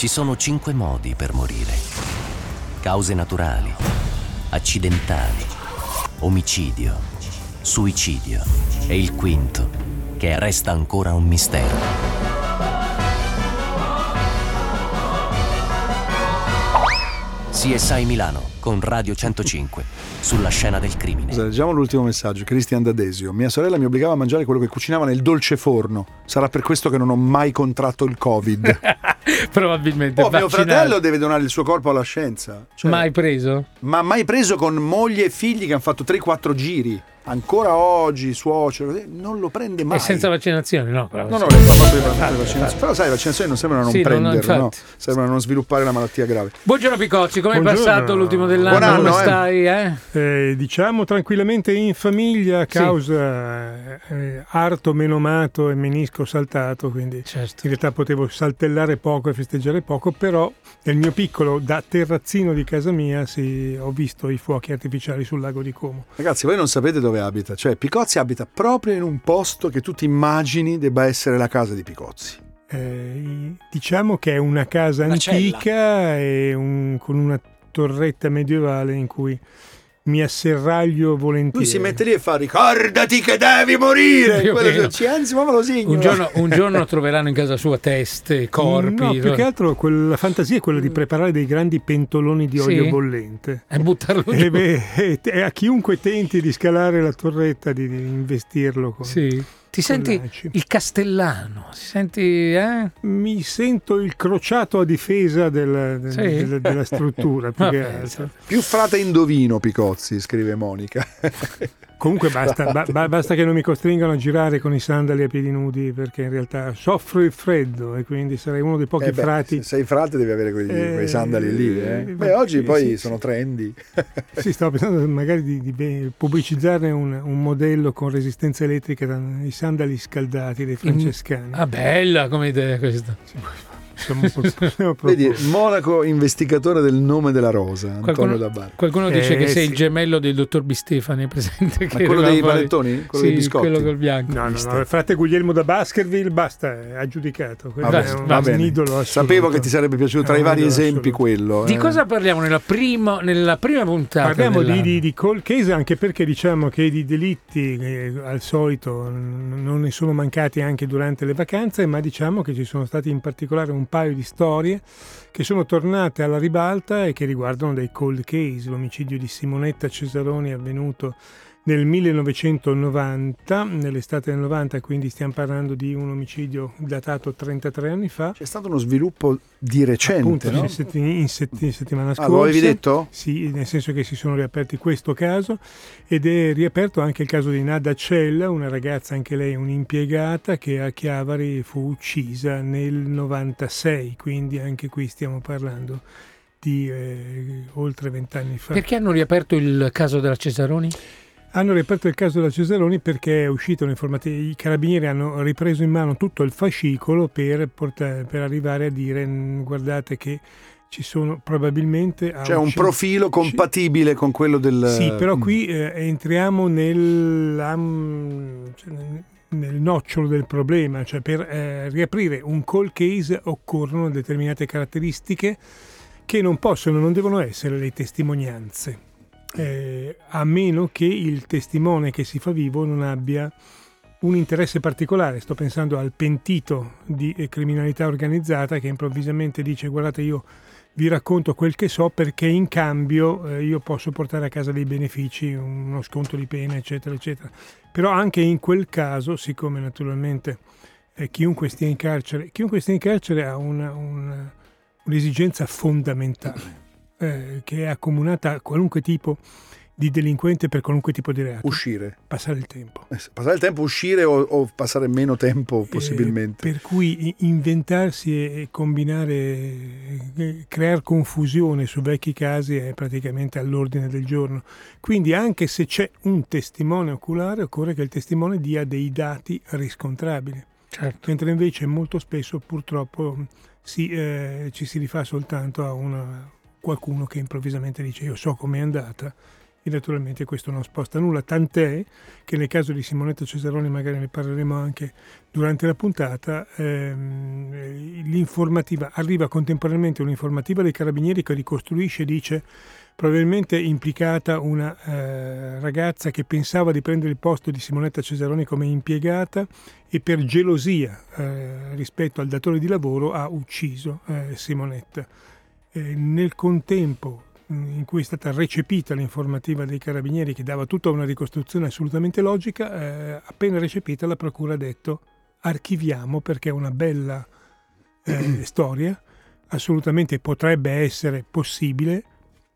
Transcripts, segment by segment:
Ci sono cinque modi per morire. Cause naturali, accidentali, omicidio, suicidio e il quinto, che resta ancora un mistero. CSI Milano con Radio 105 sulla scena del crimine. Leggiamo l'ultimo messaggio. Cristian D'Adesio. Mia sorella mi obbligava a mangiare quello che cucinava nel dolce forno. Sarà per questo che non ho mai contratto il Covid. Probabilmente. Oh, mio fratello deve donare il suo corpo alla scienza. Cioè, Mai preso? Ma mai preso con moglie e figli che hanno fatto 3-4 giri. Ancora oggi, suocero, così, non lo prende mai. E senza vaccinazione, no? No, no, lei fa proprio le vaccinazioni. Però sai, le vaccinazioni non sembrano non Sì, non- prenderlo, no? infatti. Sembrano non sviluppare la malattia grave. Buongiorno Picocci, come è passato l'ultimo dell'anno? Buon anno, come eh. stai? Eh? Eh, diciamo tranquillamente in famiglia, causa eh, arto menomato e menisco saltato, quindi Certo. in realtà potevo saltellare poco e festeggiare poco, però nel mio piccolo da terrazzino di casa mia sì, ho visto i fuochi artificiali sul lago di Como. Ragazzi, voi non sapete dove abita. Cioè, Picozzi abita proprio in un posto che tu ti immagini debba essere la casa di Picozzi. Eh, diciamo che è una casa Una antica e un- con una torretta medievale in cui mi asserraglio volentieri. Lui si mette lì e fa ricordati che devi morire. Quello ci anzi, ma me lo segno. Un giorno, un giorno troveranno in casa sua teste, corpi. No, più che altro la fantasia è quella di preparare dei grandi pentoloni di Sì? olio bollente. E buttarlo giù. E, beh, e- e a chiunque tenti di scalare la torretta di, di investirlo con, Sì. Ti senti lanci. il castellano? Ti senti, eh? Mi sento il crociato a difesa del- del- Sì. della, della struttura più che Vabbè, altro. Più frate indovino Picozzi, scrive Monica. Comunque basta, ba- ba- basta che non mi costringano a girare con i sandali a piedi nudi perché in realtà soffro il freddo e quindi sarei uno dei pochi Eh beh, frati. Se sei frate devi avere quei, Eh, quei sandali lì. eh. eh, Beh, oggi sì, poi sì, sono sì. trendy. Sì, stavo pensando magari di, di pubblicizzarne un, un modello con resistenza elettrica, i sandali scaldati dei francescani. Ah, bella come idea questa. Siamo Vedi, Monaco investigatore del nome della rosa, Antonio Qualcuno, Dabbar. qualcuno dice Eh, che sei sì. il gemello del dottor Bistefani, è presente? Ma che quello dei panettoni? Quello sì, dei biscotti? quello col bianco. No, no, no, il frate Guglielmo da Baskerville, basta, è aggiudicato. Quello Vabbè, è un, va un bene. idolo assoluto. Sapevo che ti sarebbe piaciuto tra i vari esempi assoluto. quello. Di eh. cosa parliamo nella prima, nella prima puntata? Parliamo di, di, di cold case anche perché diciamo che di delitti eh, al solito non ne sono mancati anche durante le vacanze, ma diciamo che ci sono stati in particolare un paio di storie che sono tornate alla ribalta e che riguardano dei cold case. L'omicidio di Simonetta Cesaroni avvenuto nel 1990, nell'estate del 90, quindi stiamo parlando di un omicidio datato 33 anni fa. C'è stato uno sviluppo di recente, Appunto, no? in, setti- in setti- settimana Ah, scorsa. lo avevi detto? Sì, nel senso che si sono riaperti questo caso ed è riaperto anche il caso di Nada Cella, una ragazza, anche lei un'impiegata, che a Chiavari fu uccisa nel 96, quindi anche qui stiamo parlando di eh, oltre vent'anni fa. Perché hanno riaperto il caso della Cesaroni? Hanno riaperto il caso della Cesaroni perché è uscita un'informativa, i carabinieri hanno ripreso in mano tutto il fascicolo per, portare- per arrivare a dire "Mm, guardate che ci sono probabilmente... C'è un ucciso- profilo compatibile con quello del... Sì, però Mm. qui eh, entriamo nel, cioè, nel- nel nocciolo del problema, cioè per eh, riaprire un call case occorrono determinate caratteristiche che non possono, non devono essere le testimonianze, eh, a meno che il testimone che si fa vivo non abbia un interesse particolare. Sto pensando al pentito di eh, criminalità organizzata che improvvisamente dice guardate io vi racconto quel che so perché in cambio eh, io posso portare a casa dei benefici, uno sconto di pena, eccetera, eccetera. Però anche in quel caso, siccome naturalmente eh, chiunque stia in carcere, chiunque stia in carcere ha una- una- un'esigenza fondamentale eh, che è accomunata a qualunque tipo di delinquente per qualunque tipo di reato. Uscire. Passare il tempo. Eh, Passare il tempo, uscire o, o passare meno tempo possibilmente. Eh, per cui inventarsi e e combinare, eh, creare confusione su vecchi casi è praticamente all'ordine del giorno. Quindi anche se c'è un testimone oculare, occorre che il testimone dia dei dati riscontrabili. Certo. Mentre invece molto spesso purtroppo si, eh, ci si rifà soltanto a una- qualcuno che improvvisamente dice io so com'è andata e naturalmente questo non sposta nulla, tant'è che nel caso di Simonetta Cesaroni, magari ne parleremo anche durante la puntata, ehm, l'informativa, arriva contemporaneamente un'informativa dei carabinieri che ricostruisce dice probabilmente implicata una eh, ragazza che pensava di prendere il posto di Simonetta Cesaroni come impiegata e per gelosia eh, rispetto al datore di lavoro ha ucciso eh, Simonetta. Eh, nel contempo in cui è stata recepita l'informativa dei carabinieri che dava tutta una ricostruzione assolutamente logica, eh, appena recepita la procura ha detto archiviamo perché è una bella eh, storia, assolutamente potrebbe essere possibile,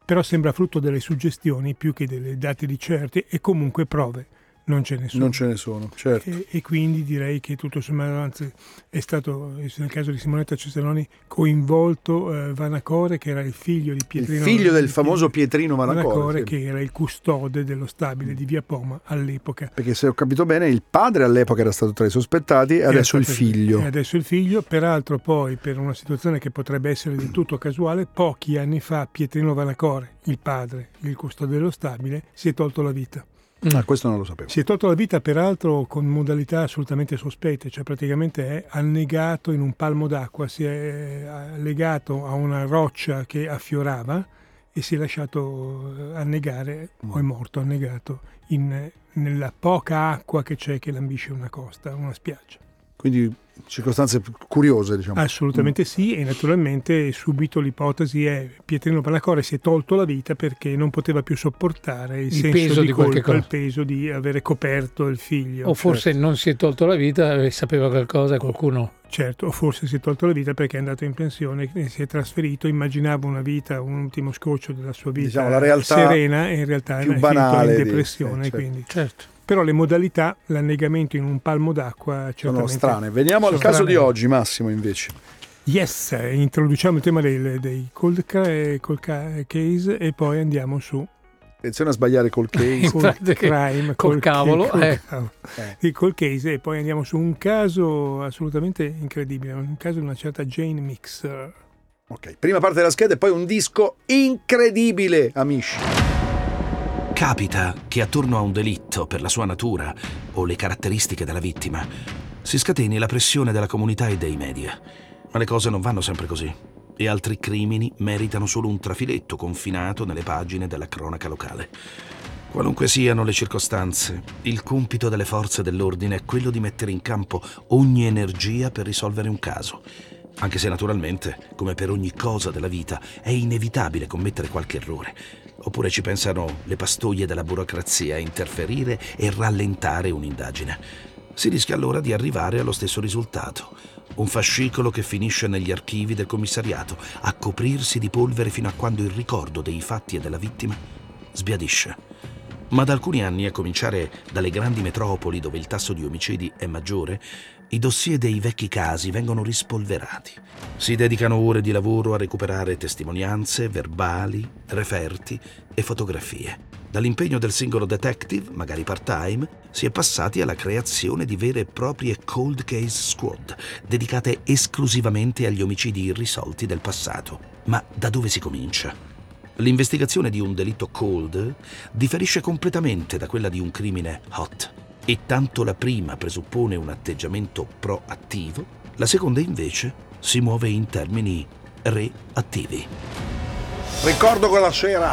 però sembra frutto delle suggestioni più che dei dati di certi e comunque prove non ce ne sono. Non ce ne sono, certo. E, e quindi direi che tutto sommato anzi, è stato, nel caso di Simonetta Cesaroni, coinvolto eh, Vanacore, che era il figlio di Pietrino. Il figlio del famoso Pietrino Vanacore. Vanacore sì. che era il custode dello stabile di Via Poma all'epoca. Perché se ho capito bene, il padre all'epoca era stato tra i sospettati e adesso il figlio. E adesso il figlio, peraltro poi per una situazione che potrebbe essere del tutto casuale, pochi anni fa Pietrino Vanacore, il padre, il custode dello stabile, si è tolto la vita. Ah, questo non lo sapevo. Si è tolto la vita peraltro con modalità assolutamente sospette, cioè praticamente è annegato in un palmo d'acqua, si è legato a una roccia che affiorava e si è lasciato eh, annegare, o è morto annegato, in, nella poca acqua che c'è che lambisce una costa, una spiaggia. Quindi circostanze curiose, diciamo. Assolutamente mm. sì, e naturalmente subito l'ipotesi è Pietrino Panacore si è tolto la vita perché non poteva più sopportare il, il senso peso di, di colpa, il peso di avere coperto il figlio. O forse certo. non si è tolto la vita e sapeva qualcosa qualcuno. Certo, o forse si è tolto la vita perché è andato in pensione e si è trasferito, immaginava una vita, un ultimo scoccio della sua vita diciamo, la realtà serena e in realtà più è banale in depressione. Di, certo. Quindi. certo però le modalità, l'annegamento in un palmo d'acqua sono strane. Veniamo al caso di oggi, Massimo, invece. Yes, introduciamo il tema dei, dei cold, cold, case e poi andiamo su. Attenzione a sbagliare col case. Cold crime, col, col cavolo. Col, eh. eh. Col case e poi andiamo su un caso assolutamente incredibile, un caso di una certa Jane Mixer. Ok, prima parte della scheda e poi un disco incredibile, amici. Capita che attorno a un delitto, per la sua natura o le caratteristiche della vittima, si scateni la pressione della comunità e dei media. Ma le cose non vanno sempre così. E altri crimini meritano solo un trafiletto confinato nelle pagine della cronaca locale. Qualunque siano le circostanze, il compito delle forze dell'ordine è quello di mettere in campo ogni energia per risolvere un caso. Anche se naturalmente, come per ogni cosa della vita, è inevitabile commettere qualche errore. Oppure ci pensano le pastoie della burocrazia a interferire e rallentare un'indagine. Si rischia allora di arrivare allo stesso risultato. Un fascicolo che finisce negli archivi del commissariato, a coprirsi di polvere fino a quando il ricordo dei fatti e della vittima sbiadisce. Ma da alcuni anni, a cominciare dalle grandi metropoli dove il tasso di omicidi è maggiore, i dossier dei vecchi casi vengono rispolverati. Si dedicano ore di lavoro a recuperare testimonianze, verbali, referti e fotografie. Dall'impegno del singolo detective, magari part-time, si è passati alla creazione di vere e proprie cold case squad, dedicate esclusivamente agli omicidi irrisolti del passato. Ma da dove si comincia? L'investigazione di un delitto cold differisce completamente da quella di un crimine hot e tanto la prima presuppone un atteggiamento proattivo, la seconda invece si muove in termini reattivi. Ricordo quella sera,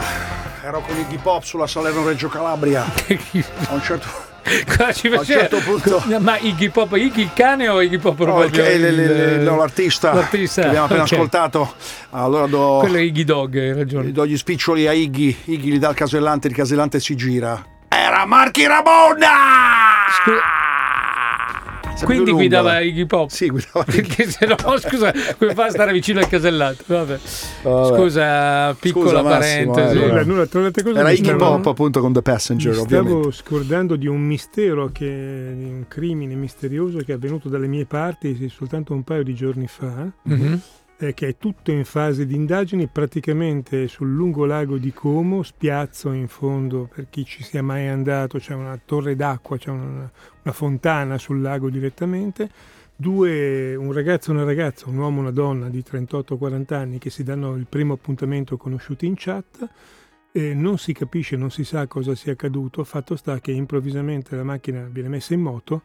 ero con Iggy Pop sulla Salerno Reggio Calabria. A un certo Cosa ci a un certo punto ma Iggy Pop Iggy il cane o Iggy Pop proprio? no, il, il, il, no, l'artista, l'artista che abbiamo appena okay. ascoltato. Allora do, quello è Iggy Dog hai ragione. do gli spiccioli a Iggy. Iggy gli dà il casellante il casellante si gira. Era Marchi Rabona Scu- quindi guidava Iggy Pop. Sì guidava perché se no scusa come fa a stare vicino al casellato? Vabbè. Vabbè. scusa piccola Scusa, Massimo, parentesi. eh, Nulla, nulla, trovate cosa era Iggy stavo- Pop appunto con The Passenger Mi stavo ovviamente. scordando di un mistero, che, di un crimine misterioso che è avvenuto dalle mie parti soltanto un paio di giorni fa, Mhm. Eh, che è tutto in fase di indagini, praticamente sul lungo lago di Como, spiazzo in fondo, per chi ci sia mai andato, c'è una torre d'acqua, c'è una, una fontana sul lago direttamente. Due, un ragazzo e una ragazza, un uomo e una donna di 38-40 anni che si danno il primo appuntamento conosciuti in chat E non si capisce, non si sa cosa sia accaduto, fatto sta che improvvisamente la macchina viene messa in moto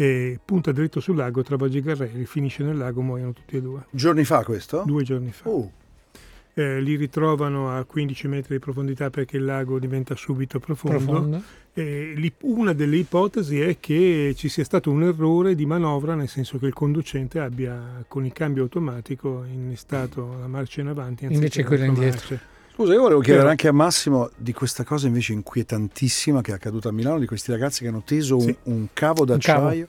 e punta dritto sul lago, travolge i carrelli, finisce nel lago, muoiono tutti e due. Giorni fa questo? Due giorni fa. Oh, Eh, li ritrovano a 15 metri di profondità perché il lago diventa subito profondo. Profondo. E lì- una delle ipotesi è che ci sia stato un errore di manovra, nel senso che il conducente abbia con il cambio automatico innestato la marcia in avanti anziché Invece quella indietro. marcia. Scusa, io volevo chiedere Però- anche a Massimo di questa cosa invece inquietantissima che è accaduta a Milano, di questi ragazzi che hanno teso un, Sì. un cavo Un cavo. d'acciaio.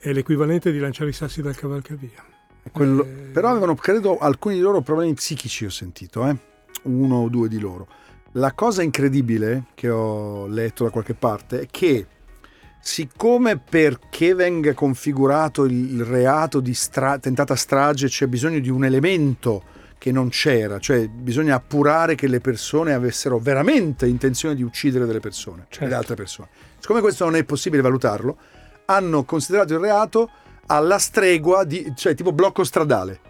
È l'equivalente di lanciare i sassi dal cavalcavia. Quello- Eh, Però avevano, credo, alcuni di loro problemi psichici, ho sentito, eh? uno o due di loro. La cosa incredibile che ho letto da qualche parte è che siccome perché venga configurato il il reato di stra- tentata strage c'è bisogno di un elemento che non c'era, cioè bisogna appurare che le persone avessero veramente intenzione di uccidere delle persone, Certo. delle altre persone. Siccome questo non è possibile valutarlo, hanno considerato il reato alla stregua di, cioè tipo blocco stradale.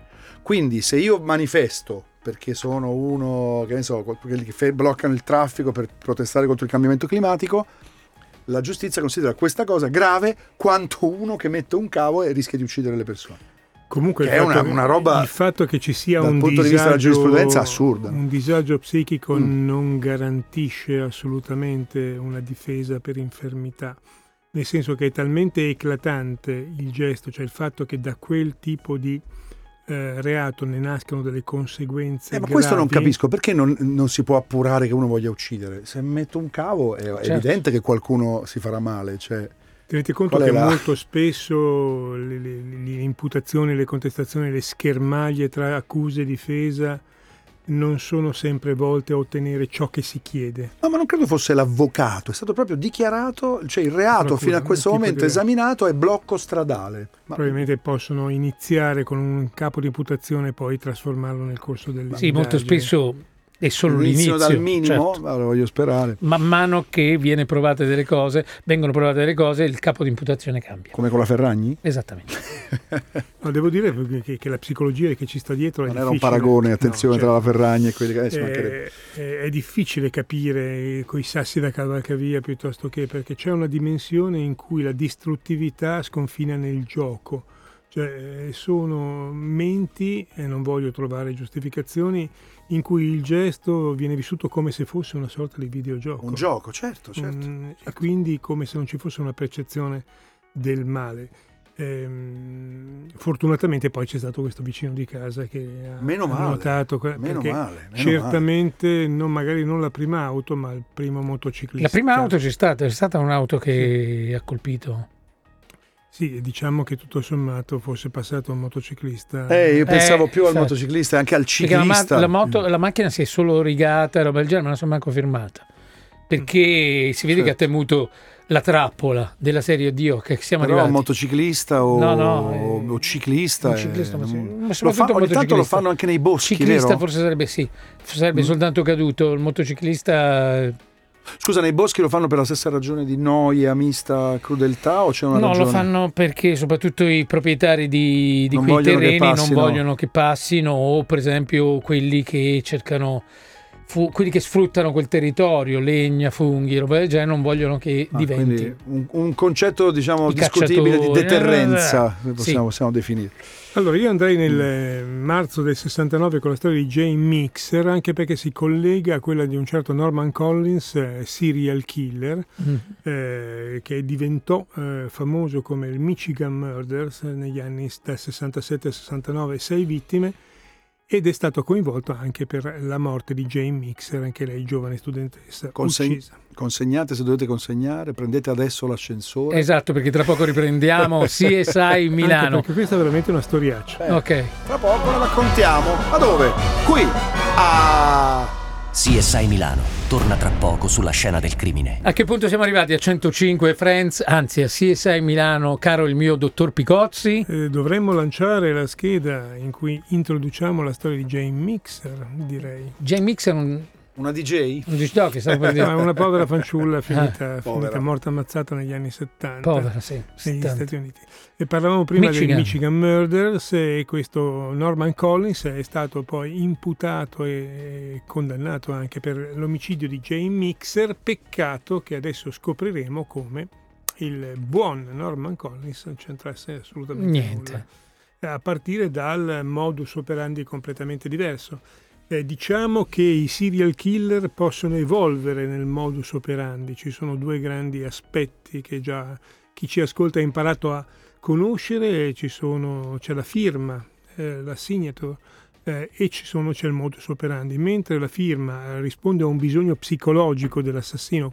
Quindi se io manifesto perché sono uno, che ne so, quelli che bloccano il traffico per protestare contro il cambiamento climatico, la giustizia considera questa cosa grave quanto uno che mette un cavo e rischia di uccidere le persone. Comunque è fatto una- una roba, il fatto che ci sia un punto di vista della disagio, giurisprudenza, assurda. un disagio psichico Mm. non garantisce assolutamente una difesa per infermità, nel senso che è talmente eclatante il gesto, cioè il fatto che da quel tipo di eh, reato ne nascano delle conseguenze Eh, ma questo non gravi. capisco, perché non, non si può appurare che uno voglia uccidere? Se metto un cavo è, è Certo. evidente che qualcuno si farà male. Cioè, Tenete conto Qual che la- molto spesso le, le- le imputazioni, le contestazioni, le schermaglie tra accuse e difesa non sono sempre volte a ottenere ciò che si chiede. No, ma non credo fosse l'avvocato, è stato proprio dichiarato, cioè il reato Procura, fino a questo momento di- esaminato è blocco stradale. Ma Probabilmente possono iniziare con un capo di imputazione e poi trasformarlo nel corso dell'indagine. Sì, molto spesso è solo iniziano l'inizio. dal minimo, certo. allora voglio sperare, Man mano che viene provate delle cose, vengono provate delle cose, il capo di imputazione cambia. come con la Ferragni. Esattamente. No, devo dire che, che- la psicologia che ci sta dietro è Non era un paragone, attenzione, No, tra certo. la Ferragni e quelli che adesso mancherebbe. è, è- è difficile capire coi sassi da cavalcavia piuttosto che perché c'è una dimensione in cui la distruttività sconfina nel gioco. Cioè, sono menti, e non voglio trovare giustificazioni, in cui il gesto viene vissuto come se fosse una sorta di videogioco. Un gioco, certo, certo. Mm, E quindi come se non ci fosse una percezione del male. Ehm, fortunatamente poi c'è stato questo vicino di casa che ha, Meno ha male, notato que- Meno perché male, meno certamente non, magari non la prima auto ma il primo motociclista La prima auto c'è stata, è stata un'auto che ha colpito. Sì diciamo che tutto sommato fosse passato un motociclista Eh, io pensavo Eh, più al certo. motociclista e anche al Perché la, ma- ciclista. la moto- la macchina si è solo rigata e roba del genere, ma non si è manco fermata. Perché si vede che ha Certo. temuto la trappola della serie Dio che siamo Però un arrivati. motociclista o, No, no, o- eh, o ciclista, un ciclista, eh, ma sì, ma lo soprattutto fa- ogni tanto lo fanno anche nei boschi, ciclista vero? forse sarebbe sì, sarebbe Mm. soltanto caduto. Il motociclista eh, Scusa, nei boschi lo fanno per la stessa ragione di noia, mista, crudeltà o c'è una no, ragione? lo fanno perché soprattutto i proprietari di, di quei terreni non vogliono che passino o per esempio quelli che cercano fu- quelli che sfruttano quel territorio, legna, funghi, roba del genere, non vogliono che Ah, diventi. un, un concetto diciamo I discutibile di deterrenza, eh, possiamo, sì. possiamo definire. Allora, io andrei nel Mm. eh, marzo del 69 con la storia di Jane Mixer, anche perché si collega a quella di un certo Norman Collins, eh, serial killer, Mm. eh, che diventò eh, famoso come il Michigan Murders eh, negli anni dal 67 al 69, sei vittime, ed è stato coinvolto anche per la morte di Jane Mixer, anche lei giovane studentessa Consegn- uccisa. Consegnate se dovete consegnare, prendete adesso l'ascensore. Esatto, perché tra poco riprendiamo CSI Anche Milano. perché questa è veramente una storiaccia. Eh, Ok. Tra poco la raccontiamo. Ma dove? Qui. A CSI Milano torna tra poco sulla scena del crimine. A che punto siamo arrivati? A 105 Friends, anzi a CSI Milano, caro il mio dottor Picozzi. Eh, dovremmo lanciare la scheda in cui introduciamo la storia di Jane Mixer, direi. Jane Mixer non, Una DJ? Un disc jockey, stavo per No, è dire. una povera fanciulla finita, finita povera. morta ammazzata negli anni 70 Povera, sì. negli 70. Stati Uniti. E parlavamo prima Michigan. dei Michigan Murders e questo Norman Collins è stato poi imputato e condannato anche per l'omicidio di Jane Mixer, peccato che adesso scopriremo come il buon Norman Collins non c'entrasse assolutamente Niente. nulla. A partire dal modus operandi completamente diverso. Eh, diciamo che i serial killer possono evolvere nel modus operandi, ci sono due grandi aspetti che già chi ci ascolta ha imparato a conoscere, sono, c'è la firma, eh, la signature eh, e sono, c'è il modus operandi, mentre la firma risponde a un bisogno psicologico dell'assassino,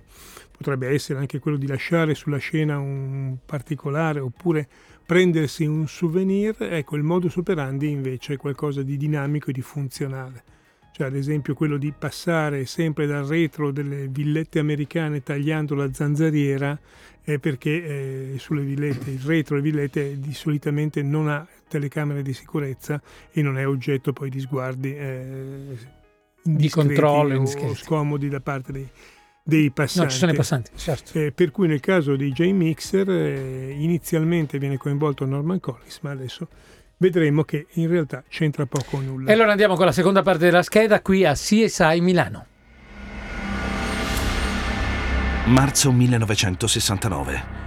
potrebbe essere anche quello di lasciare sulla scena un particolare oppure prendersi un souvenir, ecco il modus operandi invece è qualcosa di dinamico e di funzionale. Cioè ad esempio quello di passare sempre dal retro delle villette americane tagliando la zanzariera è perché eh, sulle villette, il retro delle villette di solitamente non ha telecamere di sicurezza e non è oggetto poi di sguardi eh, indiscreti controllo, o scomodi da parte dei, dei passanti. No, ci sono i passanti, certo. Eh, per cui nel caso di Jay Mixer eh, inizialmente viene coinvolto Norman Collins, ma adesso vedremo che in realtà c'entra poco o nulla. E allora andiamo con la seconda parte della scheda qui a CSI Milano. Marzo 1969.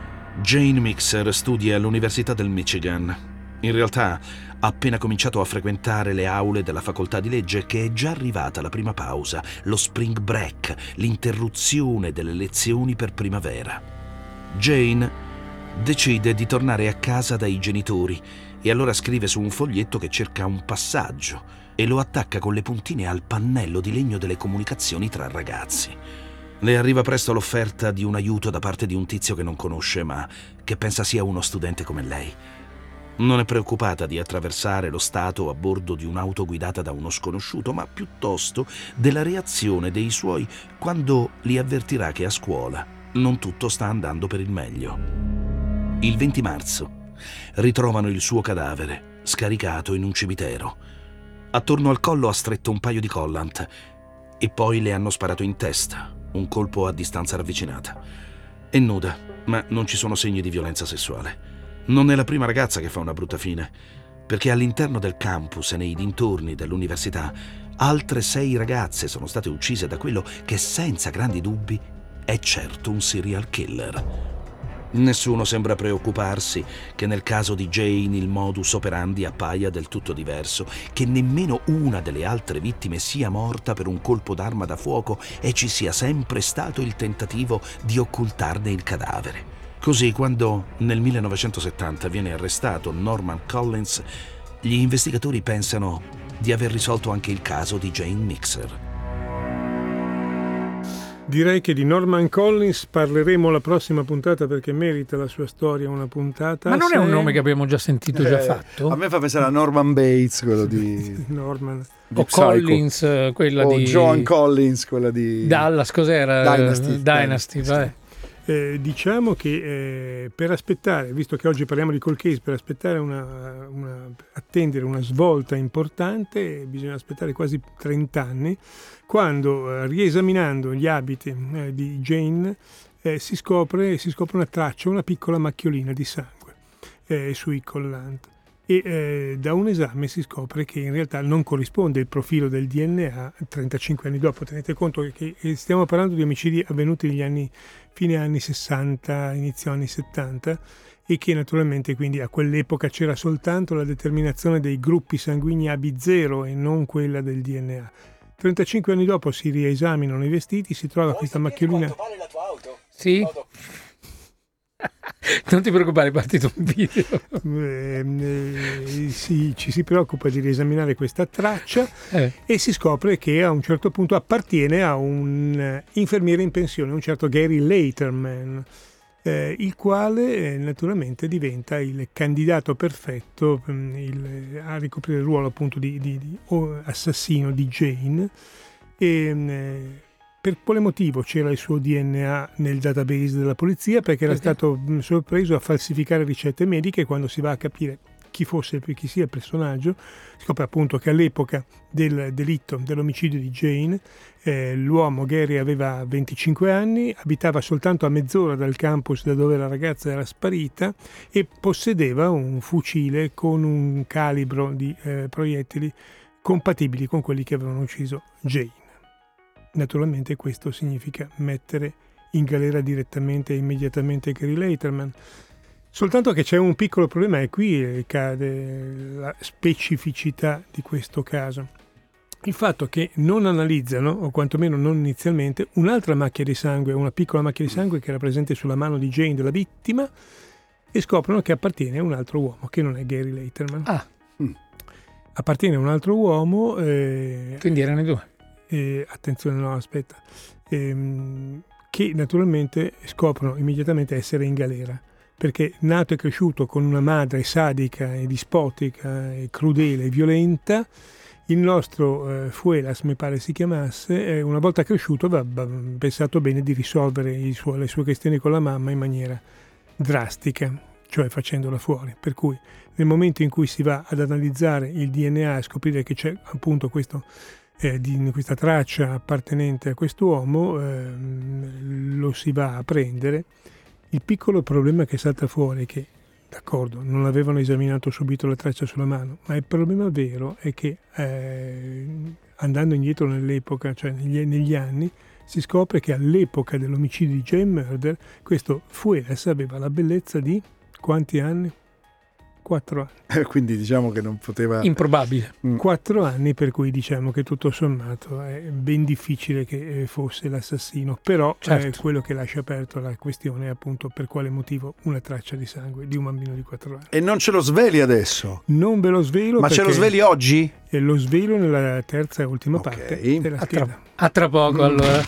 Jane Mixer studia all'Università del Michigan. In realtà ha appena cominciato a frequentare le aule della facoltà di legge che è già arrivata la prima pausa, lo spring break, l'interruzione delle lezioni per primavera. Jane decide di tornare a casa dai genitori e allora scrive su un foglietto che cerca un passaggio e lo attacca con le puntine al pannello di legno delle comunicazioni tra ragazzi. Le arriva presto l'offerta di un aiuto da parte di un tizio che non conosce, ma che pensa sia uno studente come lei. Non è preoccupata di attraversare lo Stato a bordo di un'auto guidata da uno sconosciuto, ma piuttosto della reazione dei suoi quando li avvertirà che a scuola non tutto sta andando per il meglio. Il 20 marzo ritrovano il suo cadavere, scaricato in un cimitero. Attorno al collo ha stretto un paio di collant e poi le hanno sparato in testa, un colpo a distanza ravvicinata. È nuda, ma non ci sono segni di violenza sessuale. Non è la prima ragazza che fa una brutta fine, perché all'interno del campus e nei dintorni dell'università altre sei ragazze sono state uccise da quello che senza grandi dubbi è certo un serial killer. Nessuno sembra preoccuparsi che nel caso di Jane il modus operandi appaia del tutto diverso, che nemmeno una delle altre vittime sia morta per un colpo d'arma da fuoco e ci sia sempre stato il tentativo di occultarne il cadavere. Così, quando nel 1970 viene arrestato Norman Collins, gli investigatori pensano di aver risolto anche il caso di Jane Mixer. Direi che di Norman Collins parleremo la prossima puntata perché merita la sua storia una puntata. Ma non è un nome che abbiamo già sentito, già Eh, fatto? A me fa pensare a Norman Bates, quello di, Norman. di o Psycho. Collins, eh, quella o di Joan Collins, quella di Dallas, cos'era? Dynasty. Dynasty, vabbè. Eh, diciamo che eh, per aspettare, visto che oggi parliamo di cold case, per aspettare una, una- attendere una svolta importante bisogna aspettare quasi 30 anni, quando eh, riesaminando gli abiti eh, di Jane eh, si, scopre, si scopre una traccia, una piccola macchiolina di sangue sui collant e da un esame si scopre che in realtà non corrisponde il profilo del DNA 35 anni dopo. Tenete conto che stiamo parlando di omicidi avvenuti negli anni fine anni 60, inizio anni 70 e che naturalmente quindi a quell'epoca c'era soltanto la determinazione dei gruppi sanguigni AB0 e non quella del DNA. 35 anni dopo si riesaminano i vestiti, si trova questa macchiolina. Sì? non ti preoccupare, è partito un video. ehm, eh, si- ci si preoccupa di riesaminare questa traccia Eh, e si scopre che a un certo punto appartiene a un eh, infermiere in pensione, un certo Gary Laterman, eh, il quale eh, naturalmente diventa il candidato perfetto mm, il- a ricoprire il ruolo appunto di, di- di- assassino di Jane. E, mm, eh, per quale motivo c'era il suo DNA nel database della polizia? Perché era Perché? stato mm, sorpreso a falsificare ricette mediche quando si va a capire chi fosse chi sia il personaggio. Scopre appunto che all'epoca del delitto, dell'omicidio di Jane, eh, l'uomo Gary aveva 25 anni, abitava soltanto a mezz'ora dal campus da dove la ragazza era sparita e possedeva un fucile con un calibro di eh, proiettili compatibili con quelli che avevano ucciso Jane. Naturalmente questo significa mettere in galera direttamente e immediatamente Gary Leiterman. Soltanto che c'è un piccolo problema e qui cade la specificità di questo caso. Il fatto che non analizzano, o quantomeno non inizialmente, un'altra macchia di sangue, una piccola macchia di sangue che era presente sulla mano di Jane della vittima e scoprono che appartiene a un altro uomo, che non è Gary Leiterman. Ah. Mm. Appartiene a un altro uomo. Eh, Quindi erano i due. Eh, attenzione, no, aspetta. Eh, che naturalmente scoprono immediatamente essere in galera perché nato e cresciuto con una madre sadica e dispotica e crudele e violenta, il nostro eh, Fuelas, mi pare si chiamasse, eh, una volta cresciuto aveva pensato bene di risolvere suo, le sue questioni con la mamma in maniera drastica, cioè facendola fuori. Per cui nel momento in cui si va ad analizzare il DNA e scoprire che c'è appunto questo eh, di questa traccia appartenente a quest'uomo eh, lo si va a prendere. Il piccolo problema che salta fuori è che, d'accordo, non avevano esaminato subito la traccia sulla mano, ma il problema vero è che eh, andando indietro nell'epoca, cioè negli, negli, anni, si scopre che all'epoca dell'omicidio di Jane Murder questo Fuelas aveva la bellezza di quanti anni? Quattro anni. Quindi diciamo che non poteva... Improbabile. Mm. Quattro anni per cui diciamo che tutto sommato è ben difficile che fosse l'assassino, però certo. è quello che lascia aperto la questione è appunto per quale motivo una traccia di sangue di un bambino di quattro anni. E non ce lo sveli adesso? Non ve lo svelo. Ma ce lo sveli oggi? E lo svelo nella terza e ultima okay. parte della a scheda. Tra, a tra poco mm. allora.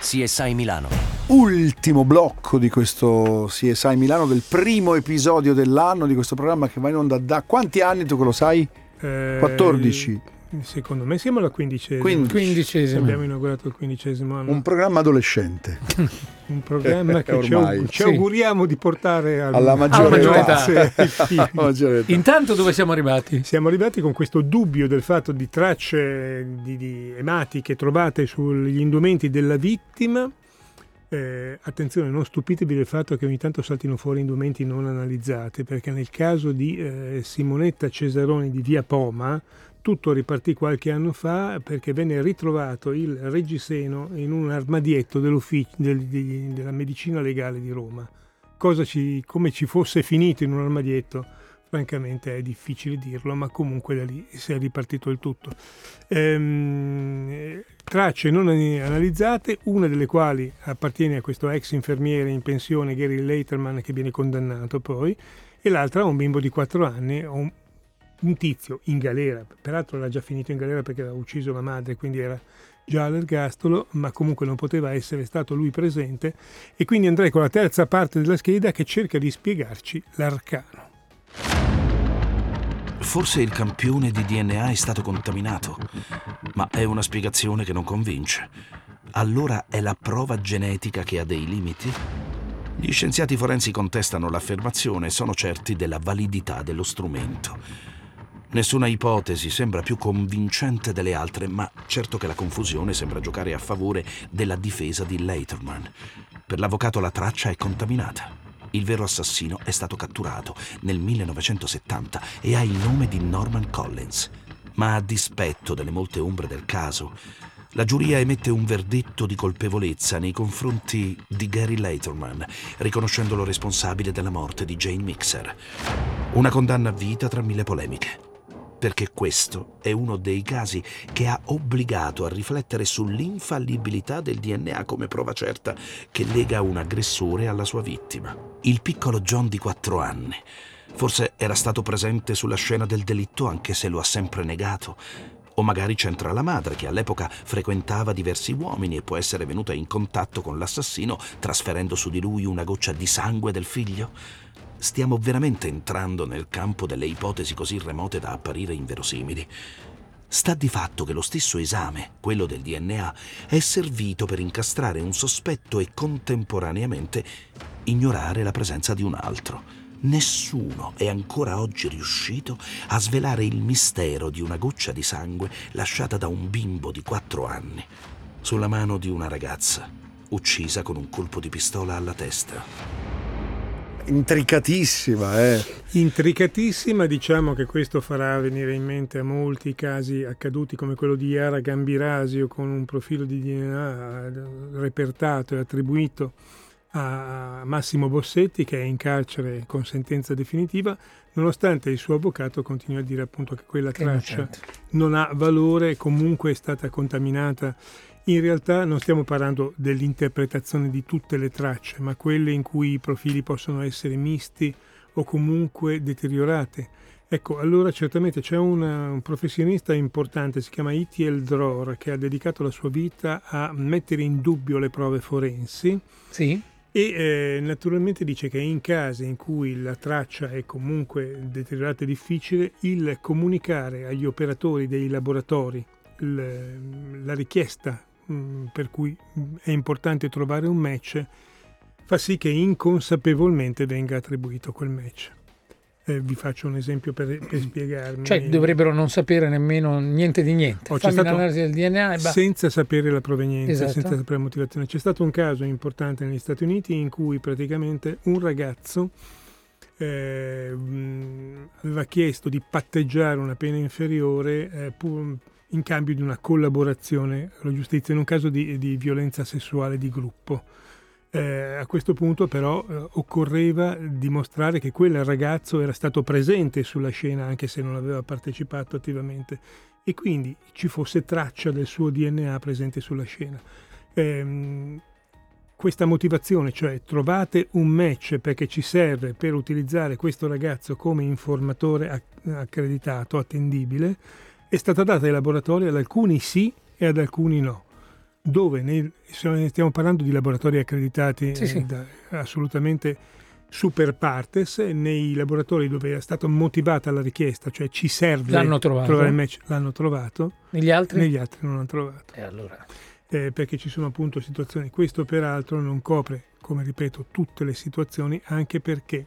CSI Milano ultimo blocco di questo CSI Milano, del primo episodio dell'anno di questo programma che va in onda da quanti anni tu che lo sai? Eh, 14. Secondo me siamo alla quindicesima. Quindi, quindicesima. Abbiamo inaugurato il quindicesimo anno. Un programma adolescente. un programma che ci, aug- ci, auguriamo di portare al- alla maggiore, alla età. maggiore età. Intanto dove siamo arrivati? Siamo arrivati con questo dubbio del fatto di tracce di, di ematiche trovate sugli indumenti della vittima eh, attenzione, non stupitevi del fatto che ogni tanto saltino fuori indumenti non analizzati, perché nel caso di eh, Simonetta Cesaroni di Via Poma, tutto ripartì qualche anno fa perché venne ritrovato il reggiseno in un armadietto del, della medicina legale di Roma. Ci, come ci fosse finito in un armadietto francamente è difficile dirlo, ma comunque da lì si è ripartito il tutto. Ehm, tracce non analizzate, una delle quali appartiene a questo ex infermiere in pensione Gary Leiterman che viene condannato poi, e l'altra a un bimbo di 4 anni, un, un tizio in galera, peraltro era già finito in galera perché aveva ucciso la madre, quindi era già all'ergastolo, ma comunque non poteva essere stato lui presente, e quindi andrei con la terza parte della scheda che cerca di spiegarci l'arcano. Forse il campione di DNA è stato contaminato, ma è una spiegazione che non convince. Allora è la prova genetica che ha dei limiti? Gli scienziati forensi contestano l'affermazione e sono certi della validità dello strumento. Nessuna ipotesi sembra più convincente delle altre, ma certo che la confusione sembra giocare a favore della difesa di Leiterman. Per l'avvocato la traccia è contaminata. Il vero assassino è stato catturato nel 1970 e ha il nome di Norman Collins. Ma a dispetto delle molte ombre del caso, la giuria emette un verdetto di colpevolezza nei confronti di Gary Leiterman, riconoscendolo responsabile della morte di Jane Mixer. Una condanna a vita tra mille polemiche perché questo è uno dei casi che ha obbligato a riflettere sull'infallibilità del DNA come prova certa che lega un aggressore alla sua vittima. Il piccolo John di 4 anni. Forse era stato presente sulla scena del delitto anche se lo ha sempre negato. O magari c'entra la madre che all'epoca frequentava diversi uomini e può essere venuta in contatto con l'assassino trasferendo su di lui una goccia di sangue del figlio. Stiamo veramente entrando nel campo delle ipotesi così remote da apparire inverosimili. Sta di fatto che lo stesso esame, quello del DNA, è servito per incastrare un sospetto e contemporaneamente ignorare la presenza di un altro. Nessuno è ancora oggi riuscito a svelare il mistero di una goccia di sangue lasciata da un bimbo di quattro anni sulla mano di una ragazza, uccisa con un colpo di pistola alla testa. Intricatissima, eh. Intricatissima, diciamo che questo farà venire in mente a molti casi accaduti come quello di Yara Gambirasio con un profilo di DNA repertato e attribuito a Massimo Bossetti che è in carcere con sentenza definitiva, nonostante il suo avvocato continui a dire appunto che quella traccia non ha valore, comunque è stata contaminata. In realtà non stiamo parlando dell'interpretazione di tutte le tracce, ma quelle in cui i profili possono essere misti o comunque deteriorate. Ecco, allora certamente c'è una, un professionista importante, si chiama Itiel Dror, che ha dedicato la sua vita a mettere in dubbio le prove forensi. Sì e eh, naturalmente dice che in casi in cui la traccia è comunque deteriorata e difficile, il comunicare agli operatori dei laboratori la richiesta mh, mm, per cui è importante trovare un match fa sì che inconsapevolmente venga attribuito quel match. Eh, vi faccio un esempio per, per spiegarmi. Cioè dovrebbero non sapere nemmeno niente di niente. Oh, Fammi un'analisi del DNA e Senza sapere la provenienza, esatto. senza sapere la motivazione. C'è stato un caso importante negli Stati Uniti in cui praticamente un ragazzo eh, aveva chiesto di patteggiare una pena inferiore eh, pur, in cambio di una collaborazione alla giustizia in un caso di, di violenza sessuale di gruppo. Eh, a questo punto però eh, occorreva dimostrare che quel ragazzo era stato presente sulla scena anche se non aveva partecipato attivamente e quindi ci fosse traccia del suo DNA presente sulla scena. Eh, questa motivazione, cioè trovate un match perché ci serve per utilizzare questo ragazzo come informatore accreditato, attendibile, è stata data ai laboratori ad alcuni sì e ad alcuni no dove nei, stiamo parlando di laboratori accreditati sì, sì. Da, assolutamente super partes, nei laboratori dove è stata motivata la richiesta, cioè ci serve l'hanno trovato. trovare il match, l'hanno trovato. Negli altri? Negli altri non l'hanno trovato. E allora? Eh, perché ci sono appunto situazioni. Questo peraltro non copre, come ripeto, tutte le situazioni, anche perché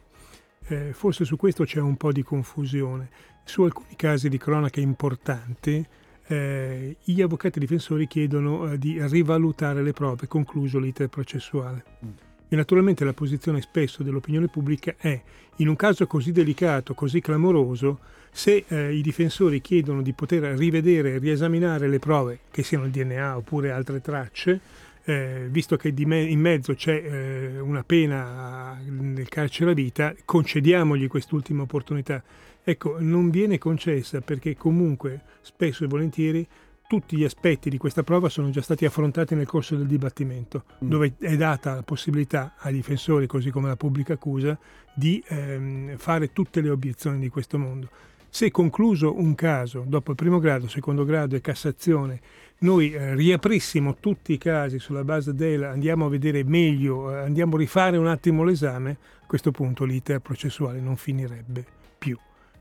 eh, forse su questo c'è un po' di confusione. Su alcuni casi di cronaca importanti, eh, gli avvocati difensori chiedono eh, di rivalutare le prove, concluso l'iter processuale. Mm. E naturalmente la posizione spesso dell'opinione pubblica è, in un caso così delicato, così clamoroso, se eh, i difensori chiedono di poter rivedere e riesaminare le prove, che siano il DNA oppure altre tracce, eh, visto che me- in mezzo c'è eh, una pena nel carcere a vita, concediamogli quest'ultima opportunità. Ecco, non viene concessa perché comunque spesso e volentieri tutti gli aspetti di questa prova sono già stati affrontati nel corso del dibattimento, mm. dove è data la possibilità ai difensori, così come alla pubblica accusa, di ehm, fare tutte le obiezioni di questo mondo. Se concluso un caso, dopo il primo grado, secondo grado e Cassazione, noi eh, riaprissimo tutti i casi sulla base del andiamo a vedere meglio, eh, andiamo a rifare un attimo l'esame, a questo punto l'iter processuale non finirebbe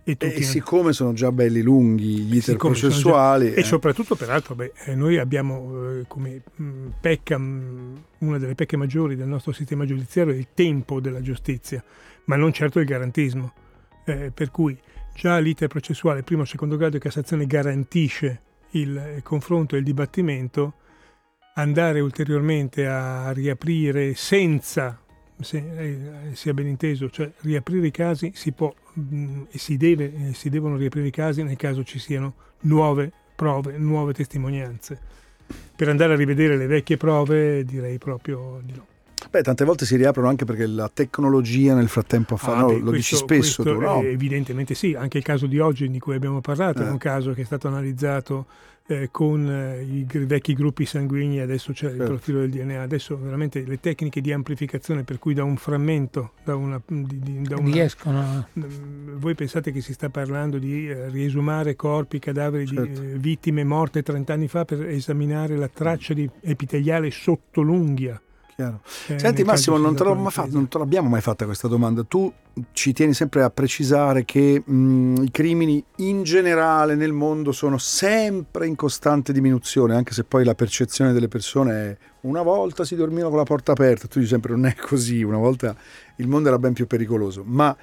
E, e siccome sono già belli lunghi gli iter processuali... Già, eh. E soprattutto, peraltro, beh, eh, noi abbiamo eh, come mm, pecca, mm, una delle pecche maggiori del nostro sistema giudiziario è il tempo della giustizia, ma non certo il garantismo. Eh, per cui già l'iter processuale primo, secondo grado di Cassazione garantisce il confronto e il dibattimento, andare ulteriormente a riaprire senza se, eh, sia ben inteso, cioè riaprire i casi si può mh, e si, deve, eh, si devono riaprire i casi nel caso ci siano nuove prove, nuove testimonianze. Per andare a rivedere le vecchie prove direi proprio di no. Beh, tante volte si riaprono anche perché la tecnologia nel frattempo fa, ah, no, beh, lo questo, dici spesso tu, no? Evidentemente sì, anche il caso di oggi di cui abbiamo parlato eh. è un caso che è stato analizzato eh, con eh, i vecchi gruppi sanguigni, adesso c'è certo. il profilo del DNA, adesso veramente le tecniche di amplificazione per cui da un frammento, da una... Di, di, da una riescono. Mm, voi pensate che si sta parlando di eh, riesumare corpi, cadaveri certo. di eh, vittime morte 30 anni fa per esaminare la traccia di epiteliale sotto l'unghia chiaro. Eh, Senti Massimo, non te, fatto, non te, l'abbiamo mai fatta questa domanda. Tu ci tieni sempre a precisare che mh, i crimini in generale nel mondo sono sempre in costante diminuzione, anche se poi la percezione delle persone è una volta si dormiva con la porta aperta, tu dici sempre non è così, una volta il mondo era ben più pericoloso, ma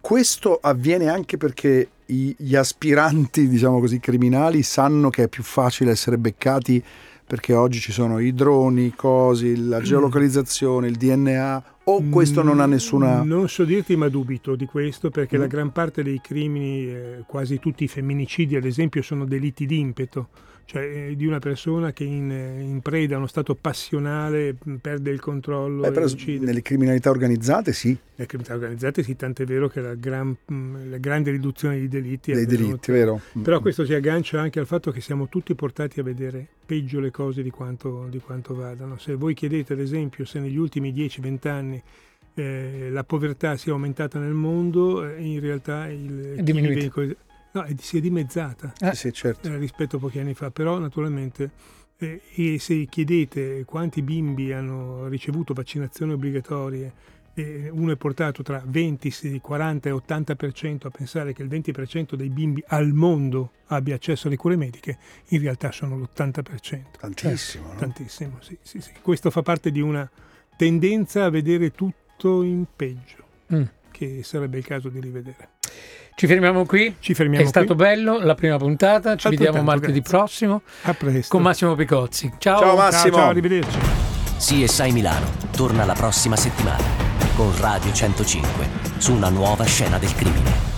questo avviene anche perché gli aspiranti, diciamo così, criminali sanno che è più facile essere beccati perché oggi ci sono i droni, i cosi, la geolocalizzazione, il DNA, o questo non ha nessuna... Mm, Non so dirti, ma dubito di questo perché Mm. la gran parte dei crimini, eh, quasi tutti i femminicidi ad esempio, sono delitti d'impeto, cioè eh, di una persona che in, eh, in preda a uno stato passionale mh, perde il controllo Beh, e però uccide. nelle criminalità organizzate sì, Le criminalità organizzate sì, tant'è vero che la, gran- mh, la grande riduzione dei delitti è dei delitti, vero? Però questo si aggancia anche al fatto che siamo tutti portati a vedere peggio le cose di quanto, di quanto vadano. Se voi chiedete ad esempio se negli ultimi 10-20 anni eh, la povertà sia aumentata nel mondo, eh, in realtà il, È diminuita. No, è- si è dimezzata Sì, sì, certo. eh, rispetto a pochi anni fa, però naturalmente eh, e se chiedete quanti bimbi hanno ricevuto vaccinazioni obbligatorie, eh, uno è portato tra 20, sì, 40 e 80% a pensare che il 20% dei bimbi al mondo abbia accesso alle cure mediche, in realtà sono l'80%. Tantissimo, no? Tantissimo, sì, sì, sì. Questo fa parte di una tendenza a vedere tutto in peggio, Mm. che sarebbe il caso di rivedere. Ci fermiamo qui. Ci fermiamo È stato qui. bello la prima puntata. Ci vediamo Altrettanto, martedì grazie. prossimo A presto. con Massimo Picozzi. Ciao. Ciao, Ciao, Massimo. ciao, arrivederci. CSI Milano torna la prossima settimana con Radio 105 su una nuova scena del crimine.